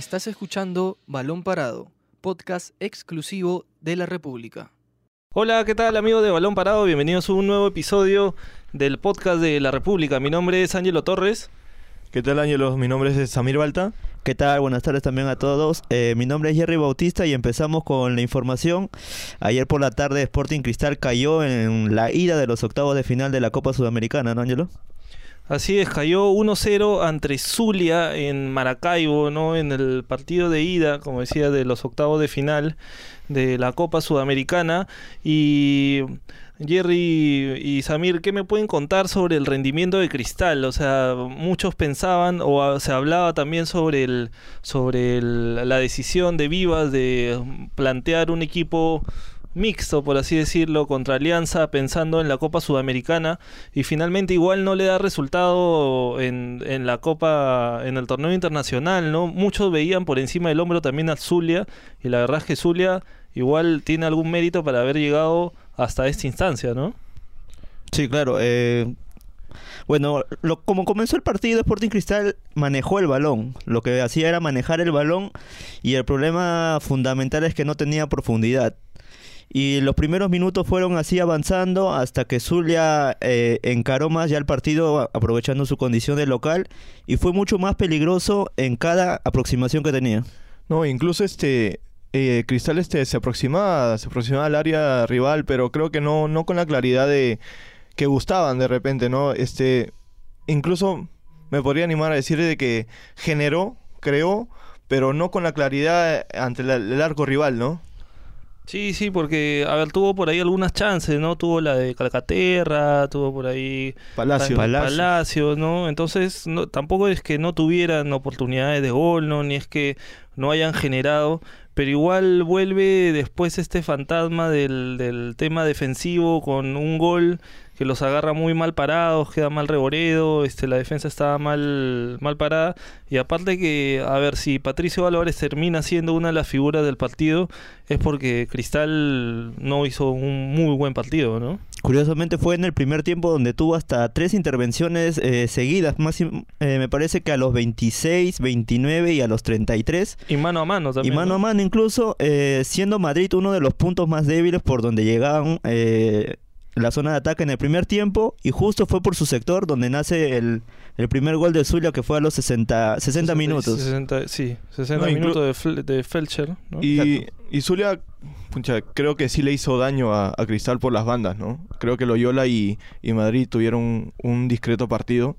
Estás escuchando Balón Parado, podcast exclusivo de la República. Hola, ¿qué tal amigos de Balón Parado? Bienvenidos a un nuevo episodio del podcast de la República. Mi nombre es Ángelo Torres. ¿Qué tal, Ángelo? Mi nombre es Samir Balta. ¿Qué tal? Buenas tardes también a todos. Eh, mi nombre es Jerry Bautista y empezamos con la información. Ayer por la tarde Sporting Cristal cayó en la ida de los octavos de final de la Copa Sudamericana, ¿no, Ángelo? Así es, cayó 1-0 ante Zulia en Maracaibo, ¿no? En el partido de ida, como decía, de los octavos de final de la Copa Sudamericana. Y Jerry y Samir, ¿qué me pueden contar sobre el rendimiento de Cristal? O sea, muchos pensaban o se hablaba también sobre el sobre la decisión de Vivas de plantear un equipo mixto, por así decirlo, contra Alianza, pensando en la Copa Sudamericana, y finalmente igual no le da resultado en, en la Copa, en el torneo internacional, ¿no? Muchos veían por encima del hombro también a Zulia, y la verdad es que Zulia igual tiene algún mérito para haber llegado hasta esta instancia, ¿no? Sí, claro. Eh, bueno, lo, como comenzó el partido, Sporting Cristal manejó el balón. Lo que hacía era manejar el balón y el problema fundamental es que no tenía profundidad. Y los primeros minutos fueron así avanzando hasta que Zulia eh, encaró más ya el partido aprovechando su condición de local y fue mucho más peligroso en cada aproximación que tenía. No, incluso este eh, Cristal este se aproximaba, se aproximaba al área rival, pero creo que no, no con la claridad de que gustaban de repente, ¿no? Este, incluso me podría animar a decir de que generó, creó, pero no con la claridad ante el arco rival, ¿no? Sí, sí, porque, a ver, tuvo por ahí algunas chances, ¿no? Tuvo la de Calcaterra, tuvo por ahí... Palacio. Palacio, ¿no? Entonces, no, tampoco es que no tuvieran oportunidades de gol, ¿no? Ni es que no hayan generado, pero igual vuelve después este fantasma del, del tema defensivo con un gol que los agarra muy mal parados, queda mal reboredo, este, la defensa estaba mal, mal parada. Y aparte que, a ver, si Patricio Álvarez termina siendo una de las figuras del partido, es porque Cristal no hizo un muy buen partido, ¿no? Curiosamente fue en el primer tiempo donde tuvo hasta tres intervenciones eh, seguidas, más, eh, me parece que a los 26, 29 y a los 33. Y mano a mano también. Y mano a mano incluso, eh, siendo Madrid uno de los puntos más débiles por donde llegaban la zona de ataque en el primer tiempo y justo fue por su sector donde nace el, el primer gol de Zulia que fue a los 60, 60 minutos. 60, sí, 60 minutos de, de Felcher. Y, y Zulia, creo que sí le hizo daño a, Cristal por las bandas, ¿no? Creo que Loyola y, y Madrid tuvieron un, discreto partido.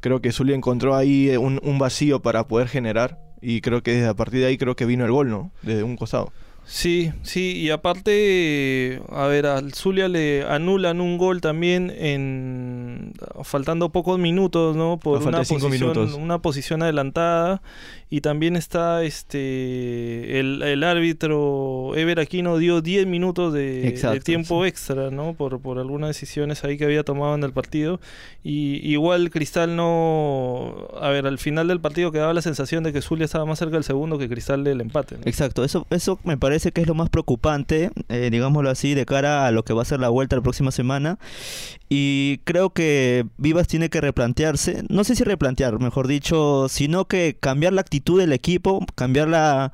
Creo que Zulia encontró ahí un, un vacío para poder generar y creo que desde a partir de ahí creo que vino el gol, ¿no? Desde un costado. Sí, sí, y aparte, a ver, al Zulia le anulan un gol también en faltando pocos minutos, ¿no? Por una posición, una posición adelantada y también está este el, árbitro Ever Aquino dio 10 minutos de, tiempo extra, ¿no? Por, por algunas decisiones ahí que había tomado en el partido. Y igual Cristal no... A ver, al final del partido quedaba la sensación de que Zulia estaba más cerca del segundo que Cristal del empate. Exacto, eso, eso me parece que es lo más preocupante, eh, digámoslo así, de cara a lo que va a ser la vuelta la próxima semana. Y creo que Vivas tiene que replantearse, no sé si replantear, mejor dicho, sino que cambiar la actitud del equipo, cambiar la,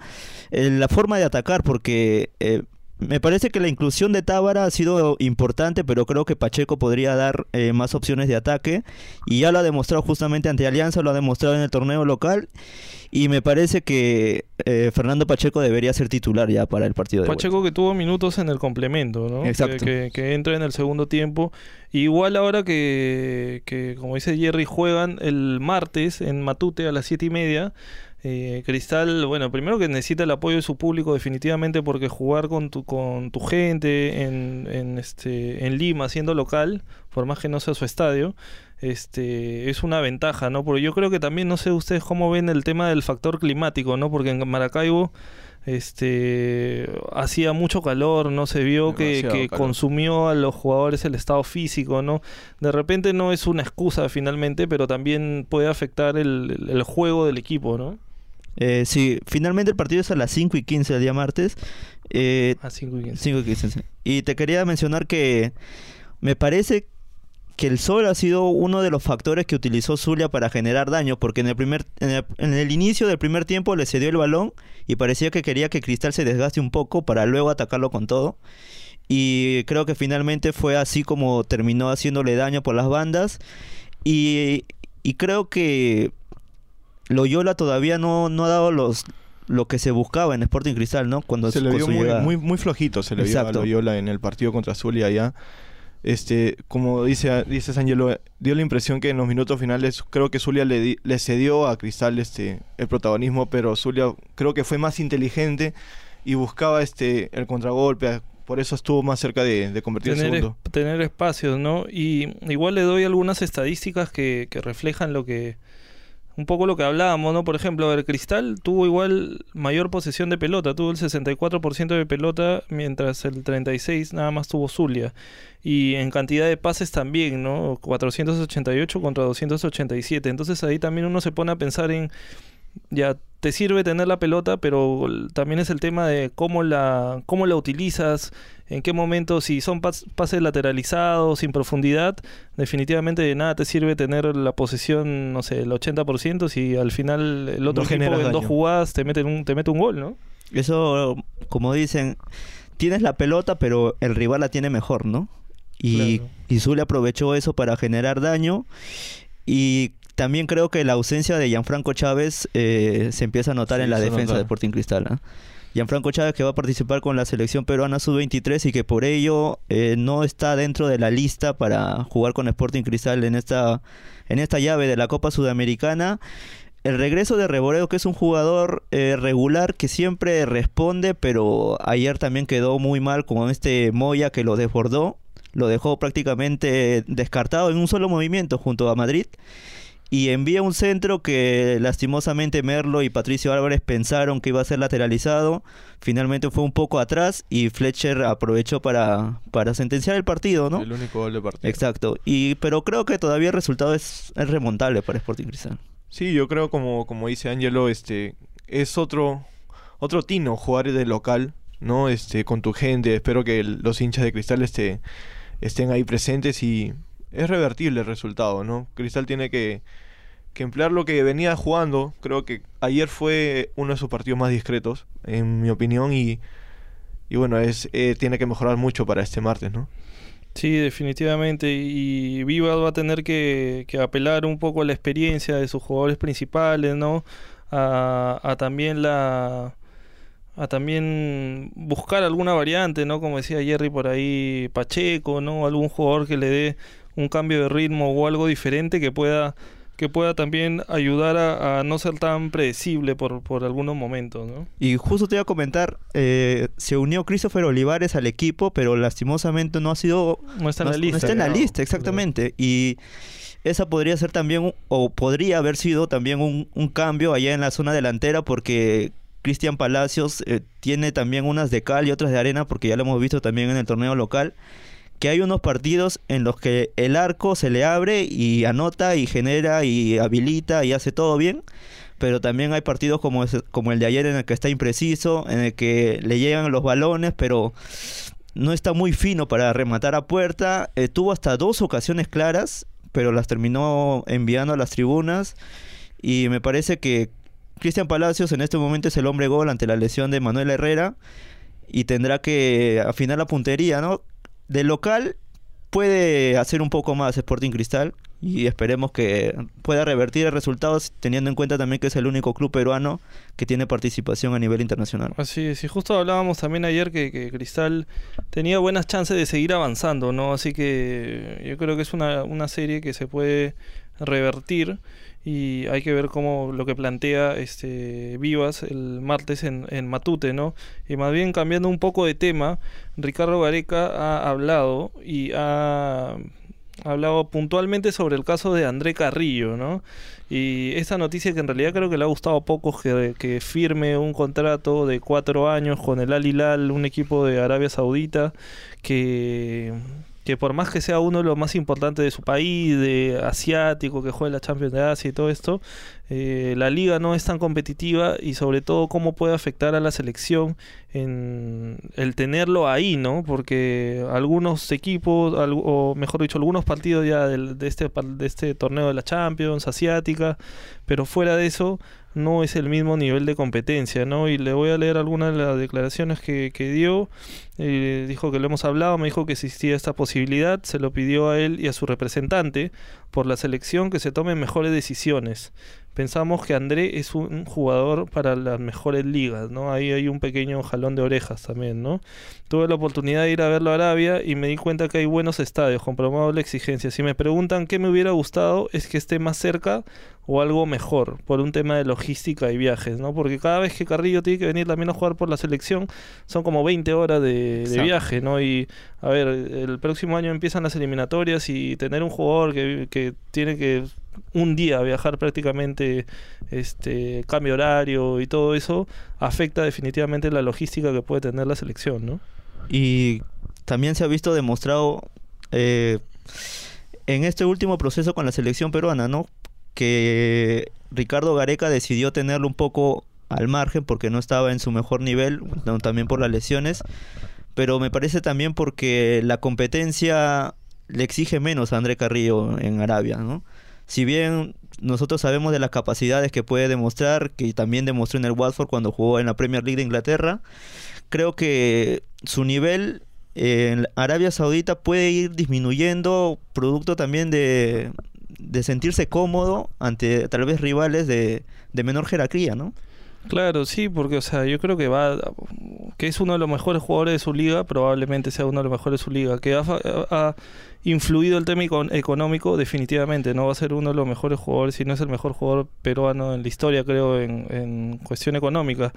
eh, la forma de atacar, porque eh, me parece que la inclusión de Tábara ha sido importante, pero creo que Pacheco podría dar eh, más opciones de ataque. Y ya lo ha demostrado justamente ante Alianza, lo ha demostrado en el torneo local. Y me parece que Fernando Pacheco debería ser titular ya para el partido de Pacheco que tuvo minutos en el complemento, ¿no? Exacto. Que, que, entra en el segundo tiempo. Igual ahora que, que, como dice Jerry, juegan el martes en Matute a las siete y media. Eh, Cristal, bueno, primero que necesita el apoyo de su público definitivamente porque jugar con tu, con tu gente en, en, este, en Lima siendo local, por más que no sea su estadio, este, es una ventaja, ¿no? Porque yo creo que también, no sé ustedes cómo ven el tema del factor climático, ¿no? Porque en Maracaibo este hacía mucho calor, no se vio que, consumió a los jugadores el estado físico, ¿no? De repente no es una excusa finalmente, pero también puede afectar el, el juego del equipo, ¿no? Eh, sí, finalmente el partido es a las 5 y 15 el día martes. Eh, a 5 y 15. 5 y 15 Y te quería mencionar que me parece que el sol ha sido uno de los factores que utilizó Zulia para generar daño, porque en el, primer, en el, en el inicio del primer tiempo le cedió el balón y parecía que quería que Cristal se desgaste un poco para luego atacarlo con todo. Y creo que finalmente fue así como terminó haciéndole daño por las bandas. Y, y creo que Loyola todavía no, no ha dado los lo que se buscaba en Sporting Cristal, ¿no? Cuando se le vio muy, muy, muy flojito, se le vio a Exacto. Loyola en el partido contra Zulia allá. Este, como dice, dices Angelo, dio la impresión que en los minutos finales creo que Zulia le, di- le cedió a Cristal este, el protagonismo, pero Zulia creo que fue más inteligente y buscaba este, el contragolpe, por eso estuvo más cerca de, de convertir el tener, segundo. es- tener espacios, ¿no? Y igual le doy algunas estadísticas que, que reflejan lo que un poco lo que hablábamos, ¿no? Por ejemplo, el Cristal tuvo igual mayor posesión de pelota, tuvo el 64% de pelota, mientras el 36 nada más tuvo Zulia. Y en cantidad de pases también, ¿no? 488 contra 287. Entonces ahí también uno se pone a pensar en ya te sirve tener la pelota, pero también es el tema de cómo la cómo la utilizas, en qué momento si son pas- pases lateralizados sin profundidad, definitivamente de nada te sirve tener la posesión, no sé, el 80% si al final el otro No equipo en dos jugadas te mete un te mete un gol, ¿no? Eso, como dicen, tienes la pelota, pero el rival la tiene mejor, ¿no? Y, Claro. y Zulia aprovechó eso para generar daño. Y también creo que la ausencia de Gianfranco Chávez eh, se empieza a notar Sí, en la defensa nota. de Sporting Cristal. ¿ah? Gianfranco Chávez que va a participar con la selección peruana sub-23 y que por ello eh, no está dentro de la lista para jugar con Sporting Cristal en esta, en esta llave de la Copa Sudamericana. El regreso de Reboreo, que es un jugador eh, regular que siempre responde, pero ayer también quedó muy mal con este Moya que lo desbordó, lo dejó prácticamente descartado en un solo movimiento junto a Madrid y envía un centro que lastimosamente Merlo y Patricio Álvarez pensaron que iba a ser lateralizado. Finalmente fue un poco atrás y Fletcher aprovechó para, para sentenciar el partido, ¿no? El único gol de partido. Exacto. Y, pero creo que todavía el resultado es, es remontable para Sporting Cristal. Sí, yo creo como, como dice Angelo, este, es otro, otro tino jugar de local, ¿no? Este, con tu gente. Espero que el- los hinchas de Cristal este, estén ahí presentes y es revertible el resultado, ¿no? Cristal tiene que, que emplear lo que venía jugando. Creo que ayer fue uno de sus partidos más discretos, en mi opinión, y, y bueno, es, eh, tiene que mejorar mucho para este martes, ¿no? Sí, definitivamente. Y Vivas va a tener que, que apelar un poco a la experiencia de sus jugadores principales, ¿no? A, a también la a también buscar alguna variante, ¿no? Como decía Jerry por ahí, Pacheco, ¿no? Algún jugador que le dé un cambio de ritmo o algo diferente que pueda que pueda también ayudar a, a no ser tan predecible por, por algunos momentos, ¿no? Y justo te iba a comentar, eh, se unió Christopher Olivares al equipo, pero lastimosamente no ha sido... No está en no, la no lista. está en la claro. lista, exactamente. Y esa podría ser también, o podría haber sido también un, un cambio allá en la zona delantera, porque Cristian Palacios eh, tiene también unas de cal y otras de arena, porque ya lo hemos visto también en el torneo local, que hay unos partidos en los que el arco se le abre y anota y genera y habilita y hace todo bien. Pero también hay partidos como, como el de ayer en el que está impreciso, en el que le llegan los balones, pero no está muy fino para rematar a puerta. Eh, tuvo hasta dos ocasiones claras, pero las terminó enviando a las tribunas. Y me parece que Cristian Palacios en este momento es el hombre gol ante la lesión de Manuel Herrera. Y tendrá que afinar la puntería, ¿no? De local puede hacer un poco más Sporting Cristal. Y esperemos que pueda revertir el resultado, teniendo en cuenta también que es el único club peruano que tiene participación a nivel internacional. Así es, y justo hablábamos también ayer que, que Cristal tenía buenas chances de seguir avanzando, ¿no? Así que yo creo que es una, una serie que se puede revertir y hay que ver cómo lo que plantea este Vivas el martes en, en Matute, ¿no? Y más bien cambiando un poco de tema, Ricardo Gareca ha hablado y ha ha hablado puntualmente sobre el caso de André Carrillo, ¿no? Y esta noticia que en realidad creo que le ha gustado poco que, que firme un contrato de cuatro años con el Al Hilal, un equipo de Arabia Saudita, que, que por más que sea uno de los más importantes de su país, de asiático, que juega la Champions de Asia y todo esto, eh, la liga no es tan competitiva y sobre todo cómo puede afectar a la selección en el tenerlo ahí, ¿no? Porque algunos equipos, o mejor dicho, algunos partidos ya del, de, este, de este torneo de la Champions asiática, pero fuera de eso no es el mismo nivel de competencia, ¿no? Y le voy a leer algunas de las declaraciones que, que dio. Eh, dijo que lo hemos hablado, me dijo que existía esta posibilidad, se lo pidió a él y a su representante por la selección que se tomen mejores decisiones pensamos que André es un jugador para las mejores ligas, ¿no? Ahí hay un pequeño jalón de orejas también, ¿no? Tuve la oportunidad de ir a verlo a Arabia y me di cuenta que hay buenos estadios con probable exigencia. Si me preguntan qué me hubiera gustado es que esté más cerca o algo mejor por un tema de logística y viajes, ¿no? Porque cada vez que Carrillo tiene que venir también a jugar por la selección son como 20 horas de, viaje, ¿no? Y a ver, el próximo año empiezan las eliminatorias y tener un jugador que, que tiene que un día viajar prácticamente, este cambio horario y todo eso, afecta definitivamente la logística que puede tener la selección, ¿no? Y también se ha visto demostrado eh, en este último proceso con la selección peruana, ¿no? Que Ricardo Gareca decidió tenerlo un poco al margen porque no estaba en su mejor nivel, también por las lesiones, pero me parece también porque la competencia le exige menos a André Carrillo en Arabia, ¿no? si bien nosotros sabemos de las capacidades que puede demostrar, que también demostró en el Watford cuando jugó en la Premier League de Inglaterra, creo que su nivel en Arabia Saudita puede ir disminuyendo, producto también de, sentirse cómodo ante tal vez rivales de, menor jerarquía, ¿no? Claro, sí, porque o sea, yo creo que va que es uno de los mejores jugadores de su liga, probablemente sea uno de los mejores de su liga, que ha influido el tema económico, definitivamente. No va a ser uno de los mejores jugadores, si no es el mejor jugador peruano en la historia, creo, en, en cuestión económica.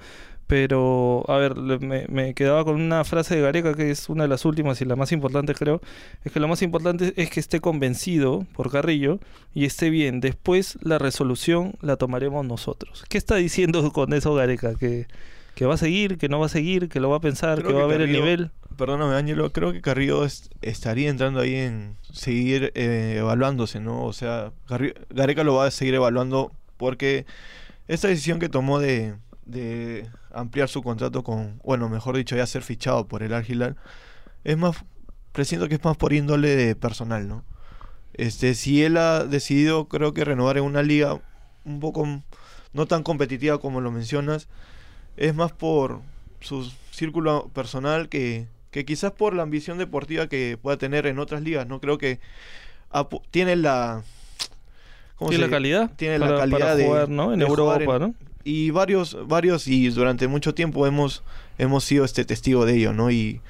Pero, a ver, me, me, quedaba con una frase de Gareca que es una de las últimas y la más importante, creo. Es que lo más importante es que esté convencido por Carrillo y esté bien. Después la resolución la tomaremos nosotros. ¿Qué está diciendo con eso Gareca? Que, que va a seguir, que no va a seguir, que lo va a pensar, que, va a ver el nivel perdóname Ángelo, creo que Carrillo estaría entrando ahí en seguir eh, evaluándose, ¿no? O sea, Gareca lo va a seguir evaluando porque esta decisión que tomó de, de ampliar su contrato con, bueno, mejor dicho, ya ser fichado por el Al es más, presiento que es más por índole de personal, ¿no? Este, si él ha decidido, creo que renovar en una liga un poco no tan competitiva como lo mencionas, es más por su círculo personal que, que quizás por la ambición deportiva que pueda tener en otras ligas, no creo que tiene la tiene la calidad tiene la calidad de jugar, ¿no? En Europa, ¿no? Y varios varios y durante mucho tiempo hemos hemos sido este testigo de ello, ¿no? Y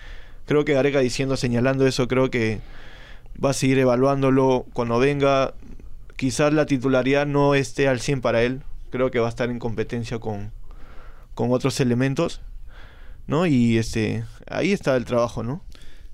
creo que Gareca diciendo señalando eso, creo que va a seguir evaluándolo cuando venga. Quizás la titularidad no esté al 100 para él, creo que va a estar en competencia con con otros elementos ¿no? Y este, ahí está el trabajo, ¿no?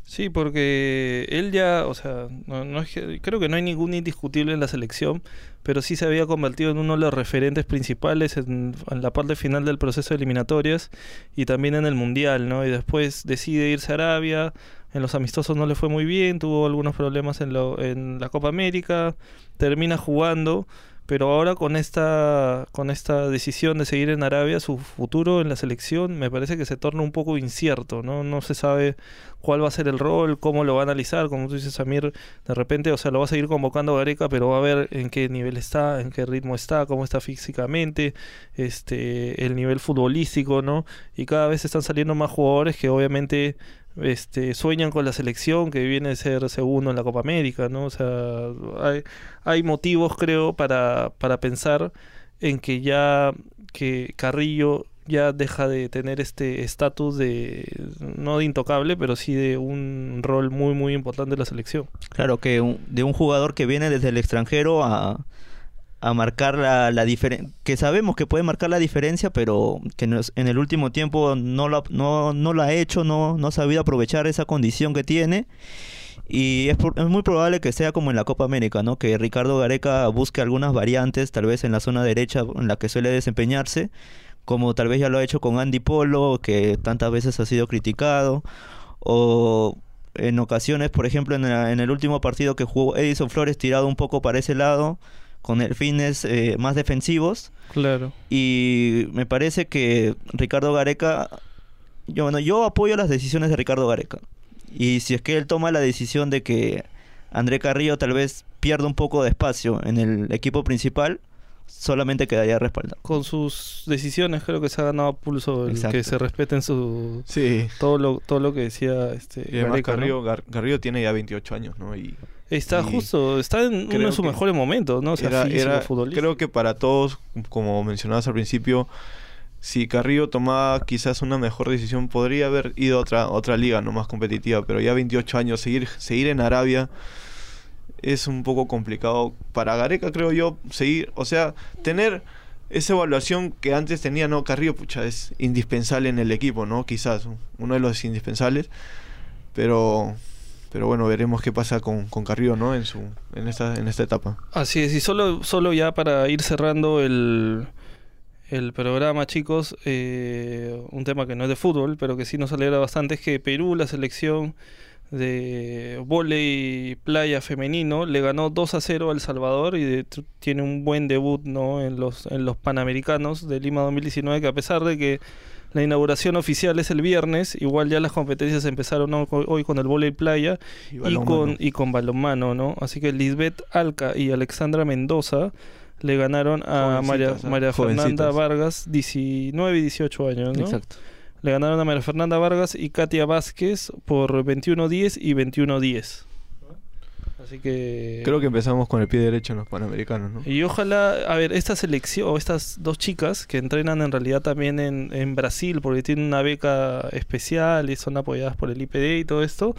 Sí, porque él ya, o sea, no, creo que no hay ningún indiscutible en la selección, pero sí se había convertido en uno de los referentes principales en, la parte final del proceso de eliminatorias y también en el Mundial, ¿no? Y después decide irse a Arabia, en los amistosos no le fue muy bien, tuvo algunos problemas en, lo, en la Copa América, termina jugando pero ahora con esta, con esta decisión de seguir en Arabia, su futuro en la selección me parece que se torna un poco incierto, ¿no? No se sabe cuál va a ser el rol, cómo lo va a analizar, como tú dices, Samir, de repente, o sea, lo va a seguir convocando Gareca, pero va a ver en qué nivel está, en qué ritmo está, cómo está físicamente, este, el nivel futbolístico, ¿no? Y cada vez están saliendo más jugadores que obviamente este, sueñan con la selección que viene a ser segundo en la Copa América, ¿no? O sea, hay, hay motivos, creo, para, para pensar en que ya que Carrillo ya deja de tener este estatus de no de intocable, pero sí de un rol muy muy importante en la selección. Claro que de un jugador que viene desde el extranjero a a marcar la, la diferencia, que sabemos que puede marcar la diferencia, pero que en el último tiempo no lo, no, no lo ha hecho, no, no ha sabido aprovechar esa condición que tiene. Y es, es, muy probable que sea como en la Copa América, ¿no? Que Ricardo Gareca busque algunas variantes, tal vez en la zona derecha en la que suele desempeñarse, como tal vez ya lo ha hecho con Andy Polo, que tantas veces ha sido criticado, o en ocasiones, por ejemplo, en, la- en el último partido que jugó Edison Flores tirado un poco para ese lado, con el fines eh, más defensivos. Claro. Y me parece que Ricardo Gareca, yo, bueno, yo apoyo las decisiones de Ricardo Gareca. Y si es que él toma la decisión de que André Carrillo tal vez pierda un poco de espacio en el equipo principal, solamente quedaría respaldado. Con sus decisiones creo que se ha ganado pulso el Exacto. que se respeten su Sí. todo lo todo lo que decía este Y además Gareca, ¿no? Carrillo, Gar- Garrillo tiene ya 28 años, ¿no? Y Está y justo, está en uno de sus mejores momentos, ¿no? O sea, era- era- creo que para todos, como mencionabas al principio, si Carrillo tomaba quizás una mejor decisión, podría haber ido a otra, otra liga no más competitiva, pero ya 28 años, seguir, seguir en Arabia es un poco complicado para Gareca, creo yo, seguir, o sea, tener esa evaluación que antes tenía, ¿no? Carrillo, pucha, es indispensable en el equipo, ¿no? Quizás uno de los indispensables, pero... Pero bueno, veremos qué pasa con, con Carrillo, ¿no? En su en esta en esta etapa. Así es, y solo, solo ya para ir cerrando el, el programa, chicos, eh, un tema que no es de fútbol, pero que sí nos alegra bastante, es que Perú, la selección de volei playa femenino, le ganó 2 a 0 a El Salvador y de- tiene un buen debut ¿no? en, los, en los Panamericanos de Lima 2019, que a pesar de que la inauguración oficial es el viernes, igual ya las competencias empezaron hoy con el volei playa y con, y con balonmano, ¿no? Así que Lisbeth Alca y Alexandra Mendoza le ganaron a María. María Fernanda. Vargas, 19 y 18 años, ¿no? Exacto. Le ganaron a María Fernanda Vargas y Katia Vázquez por 21-10 y 21-10. Así que... Creo que empezamos con el pie derecho en los Panamericanos, ¿no? Y ojalá, a ver, esta selección, o estas dos chicas que entrenan en realidad también en, en Brasil, porque tienen una beca especial y son apoyadas por el IPD y todo esto,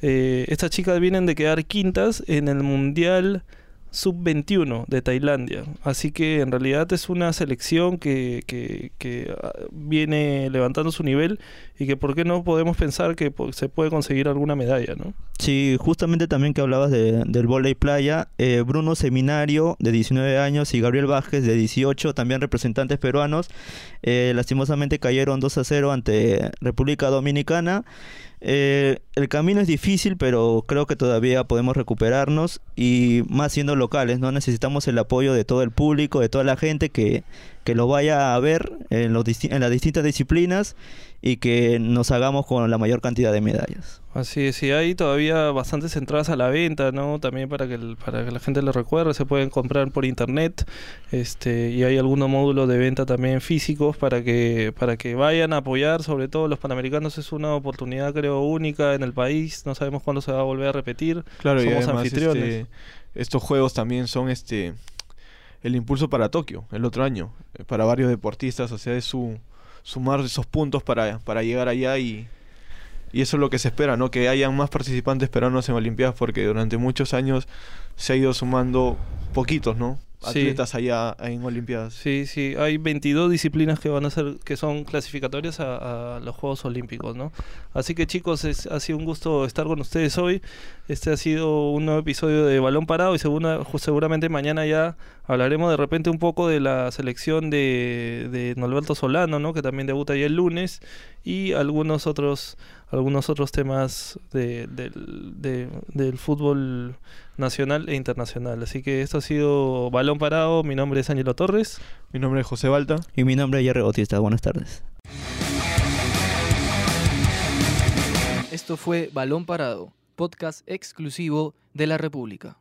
eh, estas chicas vienen de quedar quintas en el Mundial Sub-21 de Tailandia. Así que en realidad es una selección que, que, que, ah, viene levantando su nivel y que por qué no podemos pensar que se puede conseguir alguna medalla, ¿no? Sí, justamente también que hablabas de- del volei playa, eh, Bruno Seminario de 19 años y Gabriel Vázquez de 18, también representantes peruanos, eh, lastimosamente cayeron 2 a 0 ante República Dominicana. Eh, el camino es difícil, pero creo que todavía podemos recuperarnos y más siendo locales, ¿no? Necesitamos el apoyo de todo el público, de toda la gente que, que lo vaya a ver en, los en las distintas disciplinas y que nos hagamos con la mayor cantidad de medallas. Así es, y hay todavía bastantes entradas a la venta, ¿no? También para que, el- para que la gente lo recuerde, se pueden comprar por internet, este, y hay algunos módulos de venta también físicos para que, para que vayan a apoyar, sobre todo los panamericanos es una oportunidad creo única en el país, no sabemos cuándo se va a volver a repetir. Claro, y Somos además anfitriones. este, estos juegos también son este el impulso para Tokio el otro año, eh, para varios deportistas, o sea, es su sumar esos puntos para, para llegar allá y, y eso es lo que se espera, ¿no? Que hayan más participantes peruanos en Olimpiadas porque durante muchos años se ha ido sumando poquitos, ¿no? Sí. Atletas allá en Olimpiadas. Sí, sí, hay 22 disciplinas que van a ser, que son clasificatorias a, a los Juegos Olímpicos, ¿no? Así que chicos, es, ha sido un gusto estar con ustedes hoy. Este ha sido un nuevo episodio de Balón Parado y segura- seguramente mañana ya hablaremos de repente un poco de la selección de, de Norberto Solano, ¿no? Que también debuta ya el lunes y algunos otros algunos otros temas de- de- del fútbol nacional e internacional. Así que esto ha sido Balón Parado. Mi nombre es Ángelo Torres. Mi nombre es José Balta. Y mi nombre es Jerry Bautista. Buenas tardes. Esto fue Balón Parado, podcast exclusivo de la República.